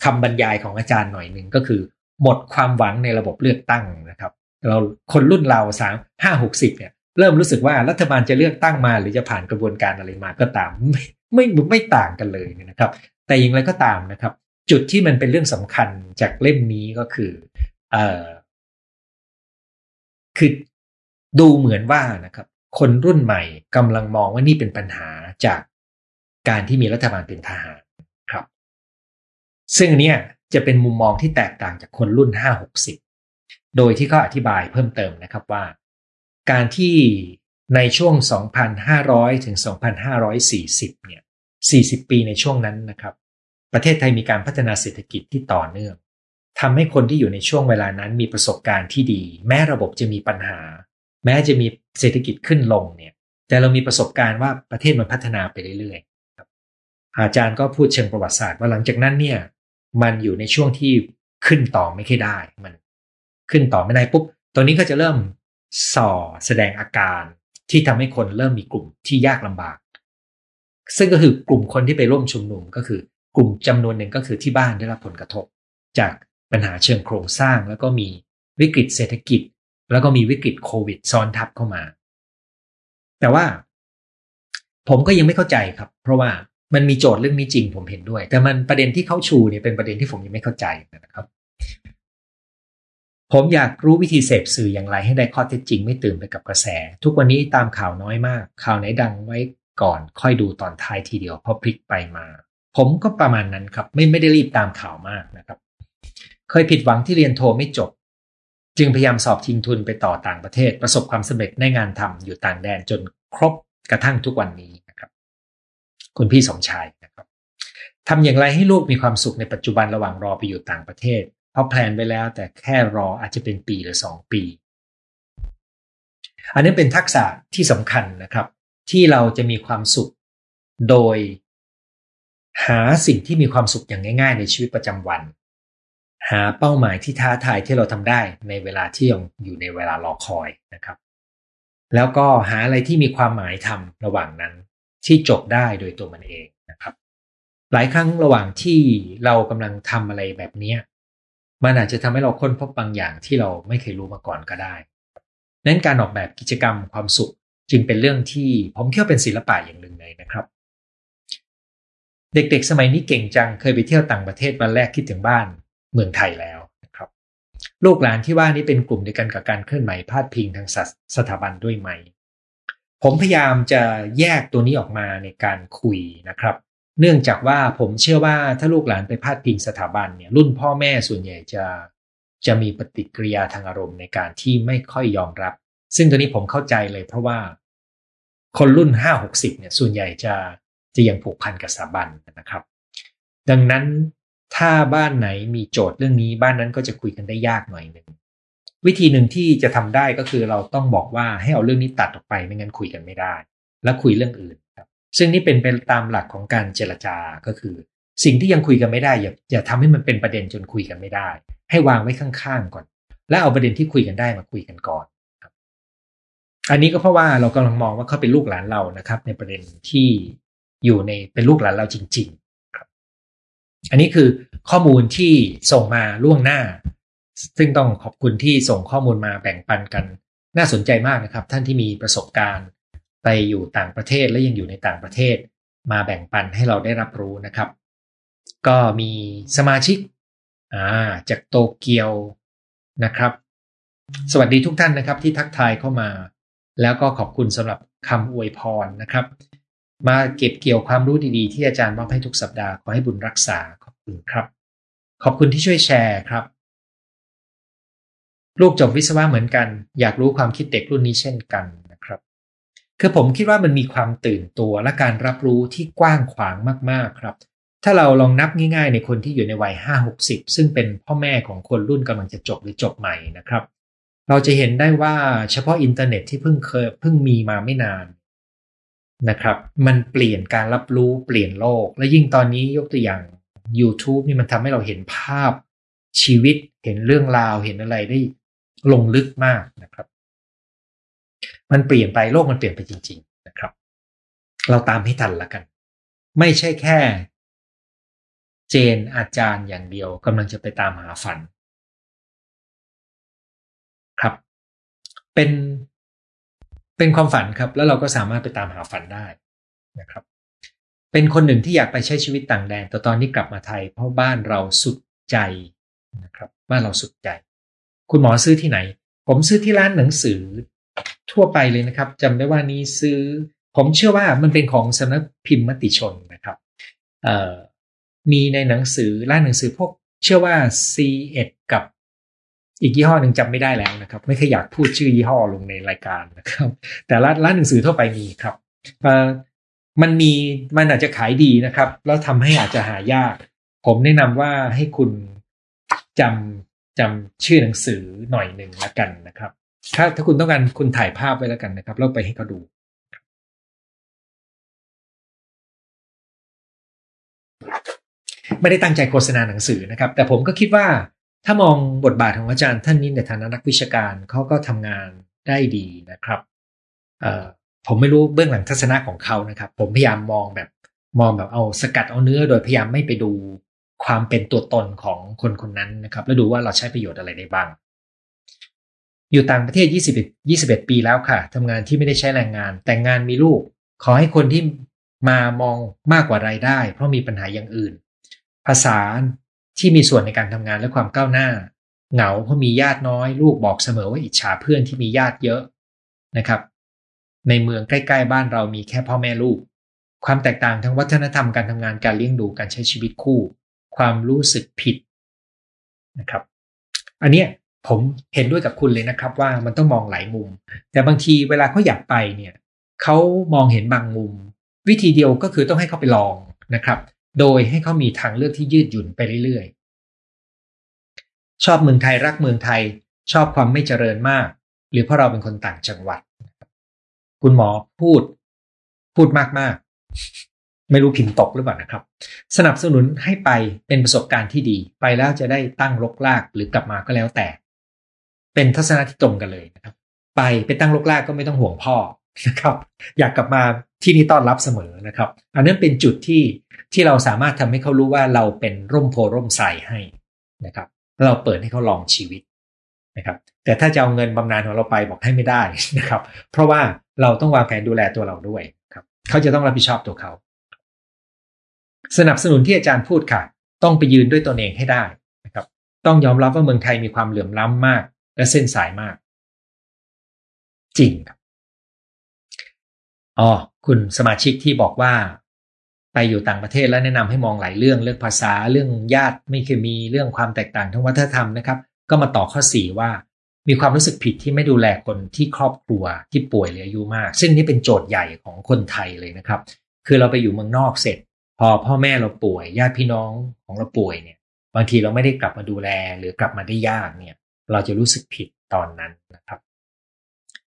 คำบรรยายของอาจารย์หน่อยหนึ่งก็คือ หมดความหวังในระบบเลือกตั้งนะครับ เราคนรุ่นเราสามห้าหกสิบเนี่ยเริ่มรู้สึกว่ารัฐบาลจะเลือกตั้งมาหรือจะผ่านกระบวนการอะไรมาก็ตามไม่ไม่ไม่ต่างกันเลยนะครับ แต่อย่างไรก็ตามนะครับ จุดที่มันเป็นเรื่องสำคัญจากเล่มนี้ก็คือเอ่อคือดูเหมือนว่านะครับ คนรุ่นใหม่กำลังมองว่านี่เป็นปัญหาจากการที่มีรัฐบาลเป็นทหาร ซึ่งเนี่ยจะเป็นมุมมองที่แตกต่างจากคนรุ่น 5-60 โดยที่เขาอธิบายเพิ่มเติมนะครับว่า การที่ในช่วง 2,500 ถึง 2,540 เนี่ย 40 ปีในช่วงนั้นนะครับ ประเทศไทยมีการพัฒนาเศรษฐกิจที่ต่อเนื่องทำให้คนที่อยู่ในช่วงเวลานั้นมีประสบการณ์ที่ดี แม้ระบบจะมีปัญหา แม้จะมีเศรษฐกิจขึ้นลงเนี่ย แต่เรามีประสบการณ์ว่าประเทศมันพัฒนาไปเรื่อยๆอาจารย์ก็พูดเชิงประวัติศาสตร์ว่าหลังจากนั้นเนี่ย มันอยู่ในช่วงที่ขึ้นต่อไม่ค่อยได้ มันขึ้นต่อไม่ได้ปุ๊บตัวนี้ก็จะเริ่มส่อแสดงอาการที่ทำให้คนเริ่มมีกลุ่มที่ยากลำบาก ซึ่งก็คือกลุ่มคนที่ไปร่วมชุมนุมก็คือกลุ่มจำนวนหนึ่งก็คือที่บ้านได้รับผลกระทบ จากปัญหาเชิงโครงสร้าง แล้วก็มีวิกฤตเศรษฐกิจ แล้วก็มีวิกฤตโควิดซ้อนทับเข้ามา แต่ว่า ผมก็ยังไม่เข้าใจครับ เพราะว่า มันมีโจทย์เรื่องนี้จริงผมเห็นด้วย แต่มันประเด็นที่เขาชูเนี่ยเป็นประเด็นที่ผมยังไม่เข้าใจนะครับ ผมอยากรู้วิธีเสพสื่ออย่างไรให้ได้ข้อเท็จจริงไม่ตื่นไปกับกระแส ทุกวันนี้ตามข่าวน้อยมาก ข่าวไหนดังไว้ก่อนค่อยดูตอนท้ายทีเดียวพอพลิกไปมา ผมก็ประมาณนั้นครับ ไม่ไม่ได้รีบตามข่าวมากนะครับ เคยผิดหวังที่เรียนโทไม่จบ จึงพยายามสอบทิ้งทุนไปต่อต่างประเทศ ประสบความสำเร็จในงานทำอยู่ต่างแดนจนครบกระทั่งทุกวันนี้ คุณพี่สมชายนะครับทำอย่างไรให้ลูกมีความสุขในปัจจุบันระหว่างรอไปอยู่ต่างประเทศ เพราะแพลนไปแล้วแต่แค่รออาจจะเป็นปีหรือสองปี อันนี้เป็นทักษะที่สำคัญนะครับ ที่เราจะมีความสุขโดยหาสิ่งที่มีความสุขอย่างง่าย ๆ ในชีวิตประจำวัน หาเป้าหมายที่ท้าทายที่เราทำได้ในเวลาที่ยังอยู่ในเวลารอคอยนะครับ แล้วก็หาอะไรที่มีความหมายทำระหว่างนั้น ที่จบได้โดยตัวมันเองนะครับ หลายครั้งระหว่างที่เรากำลังทำอะไรแบบนี้มันอาจจะทำให้เราค้นพบบางอย่างที่เราไม่เคยรู้มาก่อนก็ได้นั้นการออกแบบกิจกรรมความสุขจึงเป็นเรื่องที่ผมคิดว่าเป็นศิลปะอย่างหนึ่งเลยนะครับ เด็กๆ สมัยนี้เก่งจังเคยไปเที่ยวต่างประเทศวันแรกคิดถึงบ้านเมืองไทยแล้วนะครับลูกหลานที่ว่านี้เป็นกลุ่มเดียวกันกับการเคลื่อนไหวพาดพิงทางสถาบันด้วยไหม ผมพยายามจะแยกตัวนี้ออกมาในการคุยนะครับ เนื่องจากว่าผมเชื่อว่าถ้าลูกหลานไปพาดพิงสถาบันเนี่ยรุ่นพ่อแม่ส่วนใหญ่จะจะมีปฏิกิริยาทางอารมณ์ในการที่ไม่ค่อยยอมรับ ซึ่งตัวนี้ผมเข้าใจเลยเพราะว่า คนรุ่นห้าหกสิบเนี่ยส่วนใหญ่จะจะยังผูกพันกับสถาบันนะครับ ดังนั้นถ้าบ้านไหนมีโจทย์เรื่องนี้บ้านนั้นก็จะคุยกันได้ยากหน่อยหนึ่ง วิธีหนึ่งที่จะทำได้ก็คือเราต้องบอกว่าให้เอาเรื่องนี้ตัดออกไปไม่งั้นคุยกันไม่ได้ แล้วคุยเรื่องอื่นครับ ซึ่งนี่เป็นเป็นตามหลักของการเจรจาก็คือ สิ่งที่ยังคุยกันไม่ได้อย่าอย่าทำให้มันเป็นประเด็นจนคุยกันไม่ได้ ให้วางไว้ข้างๆก่อน แล้วเอาประเด็นที่คุยกันได้มาคุยกันก่อนครับ อันนี้ก็เพราะว่าเรากำลังมองว่าเขาเป็นลูกหลานเรานะครับ ในประเด็นที่อยู่ในเป็นลูกหลานเราจริง ๆ ครับ อันนี้คือข้อมูลที่ส่งมาล่วงหน้า ซึ่งต้องขอบคุณที่ส่งข้อมูลมาแบ่งปันกัน น่าสนใจมากนะครับ ท่านที่มีประสบการณ์ ไปอยู่ต่างประเทศและยังอยู่ในต่างประเทศ มาแบ่งปันให้เราได้รับรู้นะครับ ก็มีสมาชิกาจากโตเกียวนะครับ สวัสดีทุกท่านนะครับที่ทักทายเข้ามา แล้วก็ขอบคุณสำหรับคำอวยพรนะครับ มาเก็บเกี่ยวความรู้ดีๆ ที่อาจารย์มอบให้ทุกสัปดาห์ขอให้บุญรักษาขอบคุณครับ ขอบคุณที่ช่วยแชร์ครับ ลูกจบวิศวะเหมือนกัน อยากรู้ความคิดเด็กรุ่นนี้เช่นกันนะครับ คือผมคิดว่ามันมีความตื่นตัวและการรับรู้ที่กว้างขวางมากๆครับ ถ้าเราลองนับง่ายๆ ในคนที่อยู่ในวัยห้าหกสิบซึ่งเป็นพ่อแม่ของคนรุ่นกำลังจะจบหรือจบใหม่นะครับ เราจะเห็นได้ว่าเฉพาะอินเทอร์เน็ตที่เพิ่งเคยเพิ่งมีมาไม่นานนะครับ มันเปลี่ยนการรับรู้เปลี่ยนโลก และยิ่งตอนนี้ยกตัวอย่าง YouTube นี่มันทำให้เราเห็นภาพชีวิตเห็นเรื่องราวเห็นอะไรได้ ลงลึกมากนะครับ มันเปลี่ยนไปโลกมันเปลี่ยนไปจริง ๆนะครับ เราตามให้ทันละกัน ไม่ใช่แค่ เจนอาจารย์อย่างเดียวกำลังจะไปตามหาฝัน ครับ เป็นเป็นความฝันครับ แล้วเราก็สามารถไปตามหาฝันได้นะครับ เป็นคนหนึ่งที่อยากไปใช้ชีวิตต่างแดนแต่ตอนนี้กลับมาไทย เพราะบ้านเราสุดใจนะครับบ้านเราสุดใจ คุณหมอซื้อที่ไหน ผมซื้อที่ร้านหนังสือทั่วไปเลยนะครับจำได้ว่านี้ซื้อ ผมเชื่อว่ามันเป็นของสำนักพิมพ์มติชนนะครับมีในหนังสือร้านหนังสือพวกเชื่อว่า C1 กับอีกยี่ห้อหนึ่งจำไม่ได้แล้วนะครับ ไม่เคยอยากพูดชื่อยี่ห้อลงในรายการนะครับ แต่ร้านร้านหนังสือทั่วไปมีครับมันมีมันอาจจะขายดีนะครับ แล้วทำให้อาจจะหายาก ผมแนะนำว่าให้คุณจำ จำชื่อหนังสือหน่อยหนึ่งละกันนะครับ ถ้าถ้าคุณต้องการคุณถ่ายภาพไว้แล้วกันนะครับแล้วไปให้เขาดูไม่ได้ตั้งใจโฆษณาหนังสือนะครับ แต่ผมก็คิดว่าถ้ามองบทบาทของอาจารย์ท่านนี้ในฐานะนักวิชาการเขาก็ทำงานได้ดีนะครับผมไม่รู้เบื้องหลังทัศนะของเขานะครับ ผมพยายามมองแบบมองแบบเอาสกัดเอาเนื้อโดยพยายามไม่ไปดู ความเป็นตัวตนของคนคนนั้นนะครับ แล้วดูว่าเราใช้ประโยชน์อะไรได้บ้าง อยู่ต่างประเทศ 21 21 ปีแล้วค่ะทำงานที่ไม่ได้ใช้แรงงาน แต่งงานมีลูก ขอให้คนที่มามองมากกว่ารายได้ เพราะมีปัญหาอย่างอื่น ภาษาที่มีส่วนในการทำงานและความก้าวหน้า เหงาเพราะมีญาติน้อย ลูกบอกเสมอว่าอิจฉาเพื่อนที่มีญาติเยอะนะครับ ในเมืองใกล้ๆ บ้านเรามีแค่พ่อแม่ลูก ความแตกต่างทางวัฒนธรรมการทำงานการเลี้ยงดูการใช้ชีวิตคู่ ความรู้สึกผิดนะครับ อันนี้ผมเห็นด้วยกับคุณเลยนะครับ ว่ามันต้องมองหลายมุม แต่บางทีเวลาเขาอยากไปเนี่ยเขามองเห็นบางมุม วิธีเดียวก็คือต้องให้เขาไปลองนะครับ โดยให้เขามีทางเลือกที่ยืดหยุ่นไปเรื่อยๆ ชอบเมืองไทยรักเมืองไทย ชอบความไม่เจริญมาก หรือเพราะเราเป็นคนต่างจังหวัด คุณหมอพูด พูดมากๆ ไม่รู้พิมพ์ตกหรือเปล่านะครับ สนับสนุนให้ไปเป็นประสบการณ์ที่ดี ไปแล้วจะได้ตั้งรกลากหรือกลับมาก็แล้วแต่ เป็นทัศนคติตรงกันเลยนะครับ ไปไปตั้งรกลากก็ไม่ต้องห่วงพ่อนะครับ อยากกลับมาที่นี่ต้อนรับเสมอนะครับ อันนั้นเป็นจุดที่ที่เราสามารถทำให้เขารู้ว่าเราเป็นร่มโพร่มใสให้นะครับ เราเปิดให้เขาลองชีวิตนะครับ แต่ถ้าจะเอาเงินบำนาญของเราไปบอกให้ไม่ได้นะครับ เพราะว่าเราต้องวางแผนดูแลตัวเราด้วยครับ เขาจะต้องรับผิดชอบตัวเขา สนับสนุนที่อาจารย์พูดค่ะ ต้องไปยืนด้วยตนเองให้ได้นะครับ ต้องยอมรับว่าเมืองไทยมีความเหลื่อมล้ำมาก และเส้นสายมาก จริงครับอ๋อคุณสมาชิกที่บอกว่า ไปอยู่ต่างประเทศแล้วแนะนำให้มองหลายเรื่องเรื่องภาษาเรื่องญาติไม่เคยมีเรื่องความแตกต่างทางวัฒนธรรมนะครับ ก็มาต่อข้อสี่ว่า มีความรู้สึกผิดที่ไม่ดูแลคนที่ครอบครัวที่ป่วยหรืออายุมาก ซึ่งนี่เป็นโจทย์ใหญ่ของคนไทยเลยนะครับ คือเราไปอยู่เมืองนอกเสร็จ พอพ่อแม่เราป่วยญาติพี่น้องของเราป่วยเนี่ย บางทีเราไม่ได้กลับมาดูแลหรือกลับมาได้ยากเนี่ย เราจะรู้สึกผิดตอนนั้นนะครับ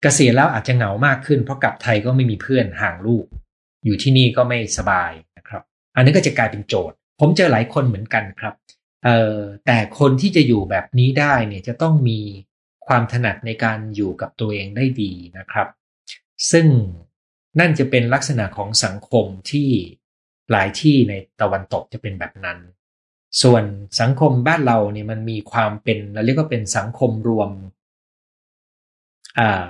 กษียณแล้วอาจจะเหงามากขึ้น เพราะกลับไทยก็ไม่มีเพื่อนห่างลูก อยู่ที่นี่ก็ไม่สบายนะครับ อันนี้ก็จะกลายเป็นโจทย์ ผมเจอหลายคนเหมือนกันครับเอ่อแต่คนที่จะอยู่แบบนี้ได้เนี่ยจะต้องมีความถนัดในการอยู่กับตัวเองได้ดีนะครับ ซึ่งนั่นจะเป็นลักษณะของสังคมที่ หลายที่ในตะวันตกจะเป็นแบบนั้น ส่วนสังคมบ้านเราเนี่ยมันมีความเป็นเราเรียกว่าเป็นสังคมรวมอ่า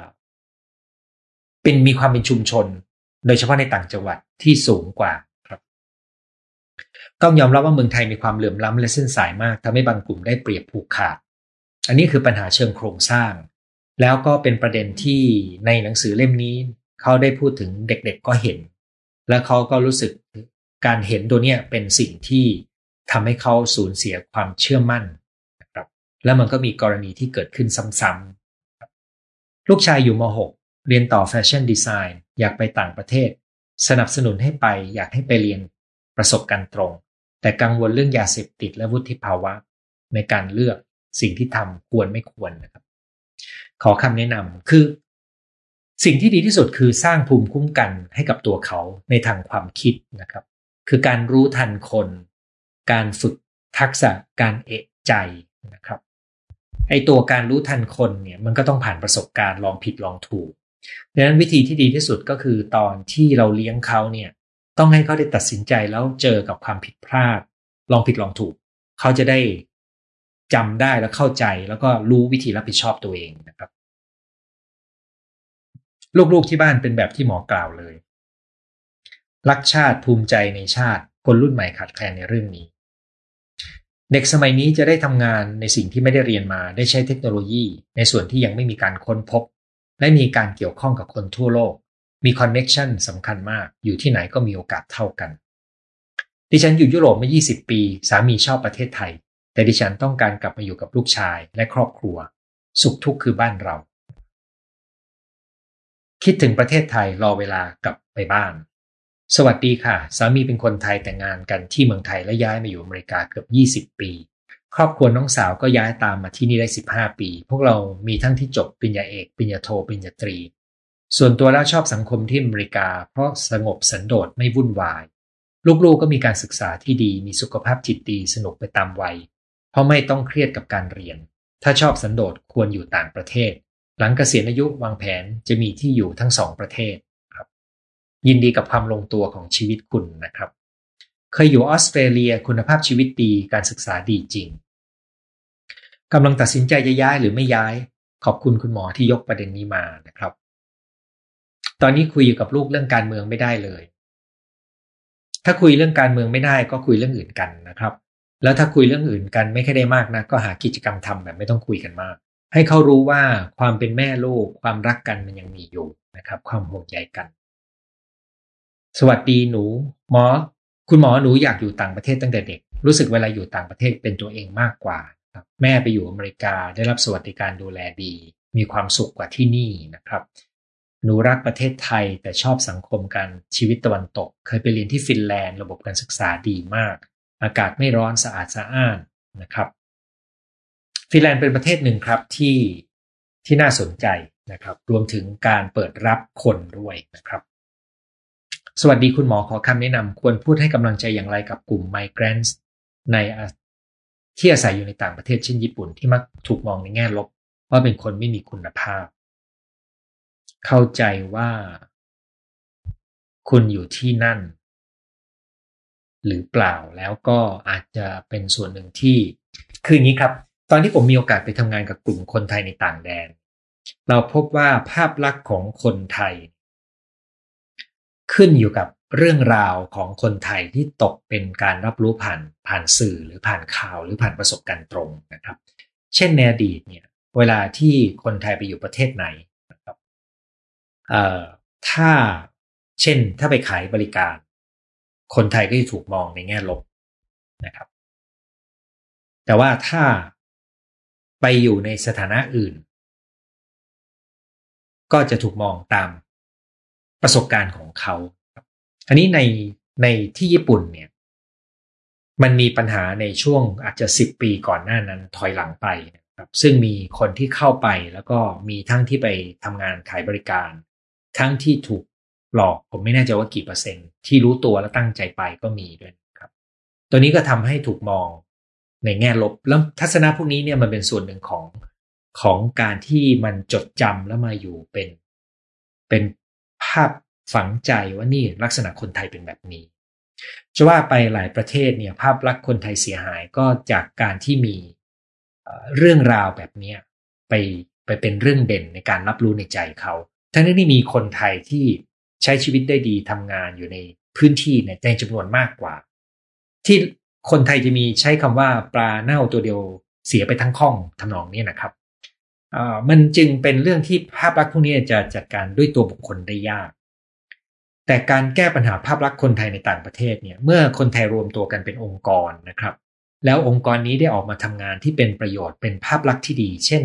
เป็นมีความเป็นชุมชน โดยเฉพาะในต่างจังหวัดที่สูงกว่าครับ ต้องยอมรับว่าเมืองไทยมีความเหลื่อมล้ำและเส้นสายมากทำให้บางกลุ่มได้เปรียบผูกขาด อันนี้คือปัญหาเชิงโครงสร้าง แล้วก็เป็นประเด็นที่ในหนังสือเล่มนี้ เขาได้พูดถึงเด็กๆก็เห็น และเขาก็รู้สึก การเห็นตัวเนี้ยเป็นสิ่งที่ทำให้เขาสูญเสียความเชื่อมั่นนะครับแล้วมันก็มีกรณีที่เกิดขึ้นซ้ำๆลูกชายอยู่ม .6 เรียนต่อแฟชั่นดีไซน์อยากไปต่างประเทศ สนับสนุนให้ไปอยากให้ไปเรียนประสบการณ์ตรง แต่กังวลเรื่องยาเสพติดและวุฒิภาวะ ในการเลือกสิ่งที่ทำควรไม่ควรนะครับ ขอคำแนะนำคือ สิ่งที่ดีที่สุดคือสร้างภูมิคุ้มกันให้กับตัวเขาในทางความคิดนะครับ คือการรู้ทันคน การฝึกทักษะการเอะใจนะครับไอตัวการรู้ทันคนเนี่ยมันก็ต้องผ่านประสบการณ์ลองผิดลองถูกดังนั้นวิธีที่ดีที่สุดก็คือตอนที่เราเลี้ยงเขาเนี่ยต้องให้เขาได้ตัดสินใจแล้วเจอกับความผิดพลาด ลองผิดลองถูก เขาจะได้จำได้และเข้าใจแล้วก็รู้วิธีรับผิดชอบตัวเองนะครับ ลูกๆที่บ้านเป็นแบบที่หมอกล่าวเลย รักชาติภูมิใจในชาติ คนรุ่นใหม่ขาดแคลนในเรื่องนี้ เด็กสมัยนี้จะได้ทำงานในสิ่งที่ไม่ได้เรียนมาได้ใช้เทคโนโลยี ในส่วนที่ยังไม่มีการค้นพบ และมีการเกี่ยวข้องกับคนทั่วโลก มีคอนเน็ชันสำคัญมาก อยู่ที่ไหนก็มีโอกาสเท่ากัน ดิฉันอยู่ยุโรปมา 20 ปี สามีชอบประเทศไทย แต่ดิฉันต้องการกลับมาอยู่กับลูกชายและครอบครัว สุขทุกข์คือบ้านเรา คิดถึงประเทศไทยรอเวลากลับไปบ้าน สวัสดีค่ะ สามีเป็นคนไทยแต่งงานกันที่เมืองไทยและย้ายมาอยู่อเมริกาเกือบ 20 ปี ครอบครัวน้องสาวก็ย้ายตามมาที่นี่ได้ 15 ปี พวกเรามีทั้งที่จบปริญญาเอกปริญญาโทปริญญาตรี ส่วนตัวแล้วชอบสังคมที่อเมริกา เพราะสงบสันโดษไม่วุ่นวาย ลูกๆกก็มีการศึกษาที่ดีมีสุขภาพจิตดีสนุกไปตามวัย เพราะไม่ต้องเครียดกับการเรียน ถ้าชอบสันโดษควรอยู่ต่างประเทศ หลังเกษียณอายุวางแผนจะมีที่อยู่ทั้งสองประเทศ ยินดีกับความลงตัวของชีวิตคุณนะครับ เคยอยู่ออสเตรเลียคุณภาพชีวิตดีการศึกษาดีจริงกำลังตัดสินใจจะย้ายหรือไม่ย้าย ขอบคุณคุณหมอที่ยกประเด็นนี้มานะครับ ตอนนี้คุยอยู่กับลูกเรื่องการเมืองไม่ได้เลย ถ้าคุยเรื่องการเมืองไม่ได้ก็คุยเรื่องอื่นกันนะครับ แล้วถ้าคุยเรื่องอื่นกันไม่ค่อยได้มากนะก็หากิจกรรมทำแบบไม่ต้องคุยกันมาก ให้เขารู้ว่าความเป็นแม่ลูกความรักกันมันยังมีอยู่นะครับ ความห่วงใยกัน สวัสดีหนู หมอ คุณหมอหนูอยากอยู่ต่างประเทศตั้งแต่เด็ก รู้สึกเวลาอยู่ต่างประเทศเป็นตัวเองมากกว่าแม่ไปอยู่อเมริกาได้รับสวัสดิการดูแลดี มีความสุขกว่าที่นี่นะครับ หนูรักประเทศไทยแต่ชอบสังคมการชีวิตตะวันตก เคยไปเรียนที่ฟินแลนด์ระบบการศึกษาดีมาก อากาศไม่ร้อนสะอาดสะอ้านนะครับ ฟินแลนด์เป็นประเทศหนึ่งครับที่ที่น่าสนใจนะครับ รวมถึงการเปิดรับคนด้วยนะครับ สวัสดีคุณหมอขอคำแนะนำควรพูดให้กำลังใจอย่างไรกับกลุ่มไมเกรนส์ในที่อาศัยอยู่ในต่างประเทศเช่นญี่ปุ่นที่มักถูกมองในแง่ลบ ว่าเป็นคนไม่มีคุณภาพ เข้าใจว่า คุณอยู่ที่นั่น หรือเปล่าแล้วก็อาจจะเป็นส่วนหนึ่งที่ คืออย่างนี้ครับ ตอนที่ผมมีโอกาสไปทำงานกับกลุ่มคนไทยในต่างแดน เราพบว่าภาพลักษณ์ของคนไทย ขึ้นอยู่กับเรื่องราวของคนไทยที่ตกเป็นการรับรู้ผ่านผ่านสื่อหรือผ่านข่าวหรือผ่านประสบการณ์ตรงนะครับ เช่นในอดีตเนี่ยเวลาที่คนไทยไปอยู่ประเทศไหนนะครับเอ่อถ้าเช่นถ้าไปขายบริการ คนไทยก็จะถูกมองในแง่ลบนะครับ แต่ว่าถ้าไปอยู่ในสถานะอื่น ก็จะถูกมองตาม ประสบการณ์ของเขาอันนี้ในในที่ญี่ปุ่นเนี่ย มันมีปัญหาในช่วงอาจจะสิบปีก่อนหน้านั้นถอยหลังไปนะครับ ซึ่งมีคนที่เข้าไปแล้วก็มีทั้งที่ไปทำงานขายบริการ ทั้งที่ถูกหลอกผมไม่แน่ใจว่ากี่เปอร์เซ็นต์ที่รู้ตัวและตั้งใจไปก็มีด้วยครับ ตัวนี้ก็ทำให้ถูกมองในแง่ลบแล้วทัศนะพวกนี้เนี่ยมันเป็นส่วนหนึ่งของของการที่มันจดจำแล้วมาอยู่เป็นเป็น ภาพฝังใจว่านี่ลักษณะคนไทยเป็นแบบนี้ จะว่าไปหลายประเทศเนี่ยภาพลักษณ์คนไทยเสียหายก็จากการที่มีเรื่องราวแบบนี้ไปไปเป็นเรื่องเด่นในการรับรู้ในใจเขา ทั้งนี้มีคนไทยที่ใช้ชีวิตได้ดีทำงานอยู่ในพื้นที่ในจำนวนมากกว่า ที่คนไทยจะมีใช้คำว่าปลาเน่าตัวเดียวเสียไปทั้งข้องทำนองนี้นะครับ มันจึงเป็นเรื่องที่ภาพลักษณ์พวกนี้จะจัดการด้วยตัวบุคคลได้ยาก แต่การแก้ปัญหาภาพลักษณ์คนไทยในต่างประเทศเนี่ยเมื่อคนไทยรวมตัวกันเป็นองค์กรนะครับ แล้วองค์กรนี้ได้ออกมาทำงานที่เป็นประโยชน์เป็นภาพลักษณ์ที่ดี เช่น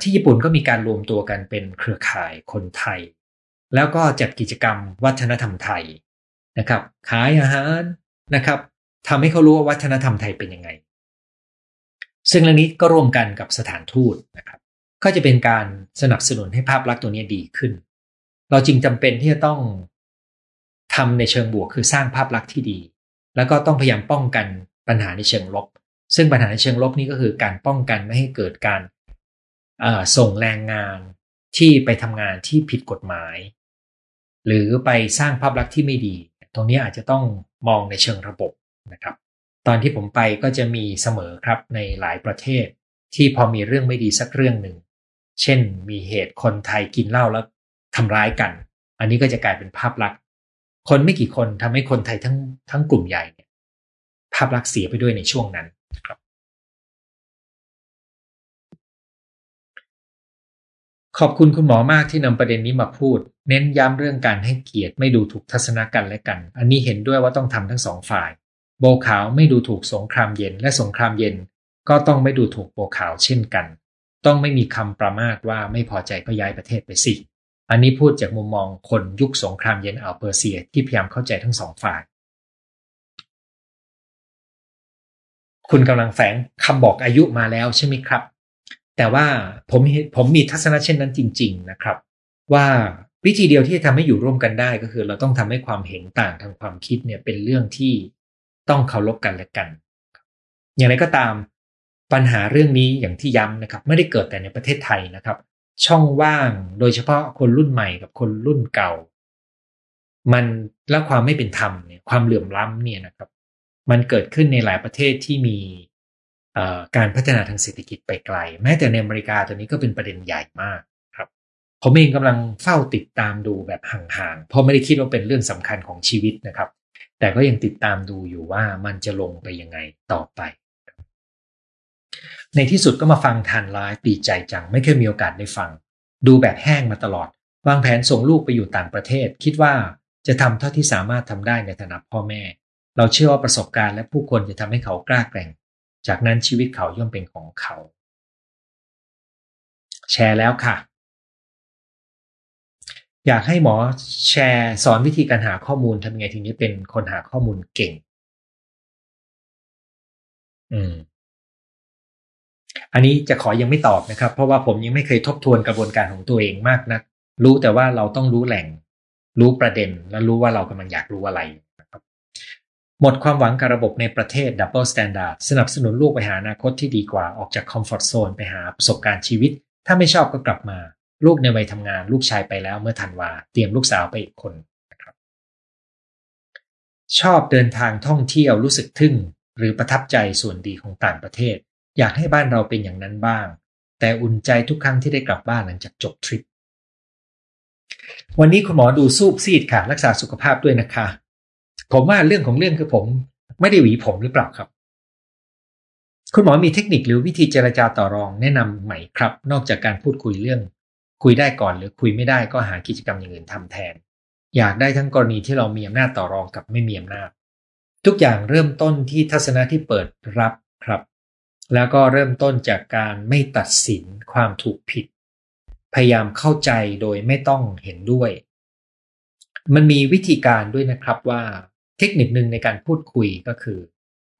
ที่ญี่ปุ่นก็มีการรวมตัวกันเป็นเครือข่ายคนไทย แล้วก็จัดกิจกรรมวัฒนธรรมไทยนะครับ ขายอาหารนะครับทำให้เขารู้ว่าวัฒนธรรมไทยเป็นยังไง ซึ่งเรื่องนี้ก็ร่วมกันกับสถานทูตนะครับ ก็จะเป็นการสนับสนุนให้ภาพลักษณ์ตัวนี้ดีขึ้น เราจริงจำเป็นที่จะต้องทำในเชิงบวกคือสร้างภาพลักษณ์ที่ดี แล้วก็ต้องพยายามป้องกันปัญหาในเชิงลบ ซึ่งปัญหาในเชิงลบนี้ก็คือการป้องกันไม่ให้เกิดการส่งแรงงานที่ไปทำงานที่ผิดกฎหมาย หรือไปสร้างภาพลักษณ์ที่ไม่ดี ตรงนี้อาจจะต้องมองในเชิงระบบนะครับ ตอนที่ผมไปก็จะมีเสมอครับในหลายประเทศ ที่พอมีเรื่องไม่ดีสักเรื่องหนึ่ง เช่นมีเหตุคนไทยกินเหล้าแล้วทำร้ายกัน อันนี้ก็จะกลายเป็นภาพลักษณ์ คนไม่กี่คนทำให้คนไทยทั้งทั้งกลุ่มใหญ่เนี่ยภาพลักษณ์เสียไปด้วยในช่วงนั้นครับ ขอบคุณคุณหมอมากที่นำประเด็นนี้มาพูด เน้นย้ำเรื่องการให้เกียรติไม่ดูถูกทัศนกันและกัน อันนี้เห็นด้วยว่าต้องทำทั้งสองฝ่าย โบขาวไม่ดูถูกสงครามเย็นและสงครามเย็น ก็ต้องไม่ดูถูกโบขาวเช่นกัน ต้องไม่มีคำประมาทว่าไม่พอใจก็ย้ายประเทศไปสิ อันนี้พูดจากมุมมองคนยุคสงครามเย็นอัลเปอร์เซียที่พยายามเข้าใจทั้งสองฝ่าย คุณกำลังแฝงคำบอกอายุมาแล้วใช่ไหมครับ แต่ว่าผมผมมีทัศนะเช่นนั้นจริง ๆนะครับ ว่าวิธีเดียวที่จะทำให้อยู่ร่วมกันได้ก็คือ เราต้องทำให้ความเห็นต่างทางความคิดเนี่ยเป็นเรื่องที่ ต้องเคารพกันและกัน อย่างไรก็ตามปัญหาเรื่องนี้อย่างที่ย้ำนะครับ ไม่ได้เกิดแต่ในประเทศไทยนะครับ ช่องว่างโดยเฉพาะคนรุ่นใหม่กับคนรุ่นเก่า มันและความไม่เป็นธรรมเนี่ยความเหลื่อมล้ำเนี่ยนะครับ มันเกิดขึ้นในหลายประเทศที่มีการพัฒนาทางเศรษฐกิจไปไกล แม้แต่ในอเมริกาตัวนี้ก็เป็นประเด็นใหญ่มากครับผมเองกำลังเฝ้าติดตามดูแบบห่างๆเพราะไม่ได้คิดว่าเป็นเรื่องสำคัญของชีวิตนะครับ แต่ก็ยังติดตามดูอยู่ว่ามันจะลงไปยังไงต่อไป ในที่สุดก็มาฟังทันไลฟ์ดีใจจัง ไม่เคยมีโอกาสได้ฟัง ดูแบบแห้งมาตลอด วางแผนส่งลูกไปอยู่ต่างประเทศ คิดว่าจะทำเท่าที่สามารถทำได้ในฐานะพ่อแม่ เราเชื่อว่าประสบการณ์และผู้คนจะทำให้เขากล้าแกร่ง จากนั้นชีวิตเขาย่อมเป็นของเขา แชร์แล้วค่ะ อยากให้หมอแชร์สอนวิธีการหาข้อมูลทำยังไงทีนี้เป็นคนหาข้อมูลเก่ง อืม อันนี้จะขอยังไม่ตอบนะครับ เพราะว่าผมยังไม่เคยทบทวนกระบวนการของตัวเองมากนะัก รู้แต่ว่าเราต้องรู้แหล่ง รู้ประเด็น และรู้ว่าเรากำลังอยากรู้อะไรนะครับ หมดความหวังกับระบบในประเทศ Double Standard สนับสนุนลูกไปหาอนาคตที่ดีกว่าออกจากคอมฟอร์ทโซนไปหาประสบการณ์ชีวิต ถ้าไม่ชอบก็กลับมา ลูกในวัยทำงานลูกชายไปแล้วเมื่อธันวา เตรียมลูกสาวไปอีกคนนะครับ ชอบเดินทางท่องเที่ยวรู้สึกทึ่ง หรือประทับใจส่วนดีของต่างประเทศ อยากให้บ้านเราเป็นอย่างนั้นบ้าง แต่อุ่นใจทุกครั้งที่ได้กลับบ้านหลังจากจบทริป วันนี้คุณหมอดูสูบซีดค่ะ รักษาสุขภาพด้วยนะคะ ผมว่าเรื่องของเรื่องคือผม ไม่ได้หวีผมหรือเปล่าครับคุณหมอมีเทคนิคหรือวิธีเจรจาต่อรองแนะนำใหม่ครับ นอกจากการพูดคุยเรื่อง คุยได้ก่อนหรือคุยไม่ได้ก็หากิจกรรมอย่างอื่นทำแทน อยากได้ทั้งกรณีที่เรามีอำนาจต่อรองกับไม่มีอำนาจ ทุกอย่างเริ่มต้นที่ทัศนะที่เปิดรับครับ แล้วก็เริ่มต้นจากการไม่ตัดสินความถูกผิด พยายามเข้าใจโดยไม่ต้องเห็นด้วย มันมีวิธีการด้วยนะครับว่าเทคนิคหนึ่งในการพูดคุยก็คือ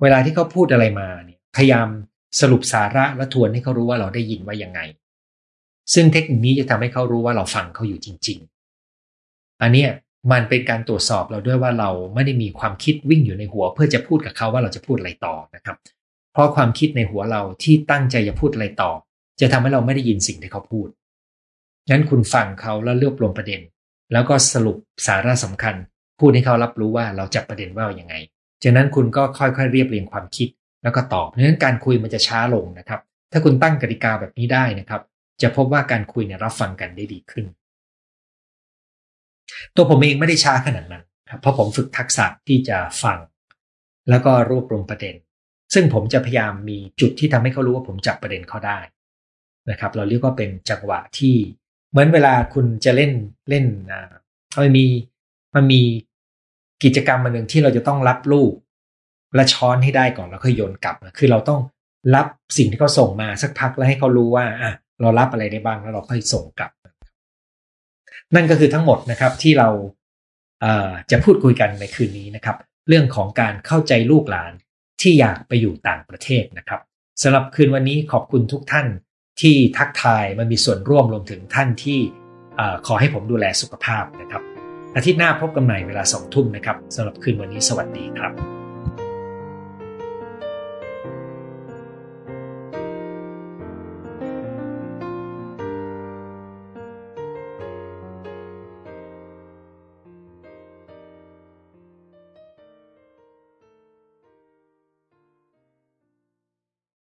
เวลาที่เขาพูดอะไรมาเนี่ยพยายามสรุปสาระและทวนให้เขารู้ว่าเราได้ยินว่ายังไง ซึ่งเทคนิคนี้จะทำให้เขารู้ว่าเราฟังเขาอยู่จริง ๆ อันเนี้ยมันเป็นการตรวจสอบเราด้วยว่าเราไม่ได้มีความคิดวิ่งอยู่ในหัว เพื่อจะพูดกับเขาว่าเราจะพูดอะไรต่อนะครับ เพราะความคิดในหัวเราที่ตั้งใจจะพูดอะไรต่อ จะทำให้เราไม่ได้ยินสิ่งที่เขาพูดงั้นคุณฟังเขาแล้วเลือกรวมประเด็น แล้วก็สรุปสาระสำคัญ พูดให้เขารับรู้ว่าเราจับประเด็นว่าอย่างไงจากนั้นคุณก็ค่อยๆเรียบเรียงความคิดแล้วก็ตอบเพราะฉะนั้นการคุยมันจะช้าลงนะครับ ถ้าคุณตั้งกติกาแบบนี้ได้นะครับ จะพบว่าการคุยเนี่ยรับฟังกันได้ดีขึ้น ตัวผมเองไม่ได้ช้าขนาดนั้นครับเพราะผมฝึกทักษะที่จะฟัง แล้วก็รวบรวมประเด็น ซึ่งผมจะพยายามมีจุดที่ทำให้เขารู้ว่าผมจับประเด็นเขาได้นะครับ เราเรียกว่าเป็นจังหวะที่ เหมือนเวลาคุณจะเล่นเล่นอ่ามันมีมันมีกิจกรรมมันหนึ่งที่เราจะต้องรับลูกและช้อนให้ได้ก่อนแล้วค่อยโยนกลับ คือเราต้องรับสิ่งที่เขาส่งมาสักพักแล้วให้เขารู้ว่าอะ เรารับอะไรได้บ้างแล้วเราค่อยส่งกลับ นั่นก็คือทั้งหมดนะครับที่เราจะพูดคุยกันในคืนนี้นะครับ เรื่องของการเข้าใจลูกหลานที่อยากไปอยู่ต่างประเทศนะครับสำหรับคืนวันนี้ขอบคุณทุกท่านที่ทักทายมันมีส่วนร่วมรวมถึงท่านที่ขอให้ผมดูแลสุขภาพนะครับอาทิตย์หน้าพบกันใหม่เวลาสองทุ่มนะครับสำหรับคืนวันนี้สวัสดีครับ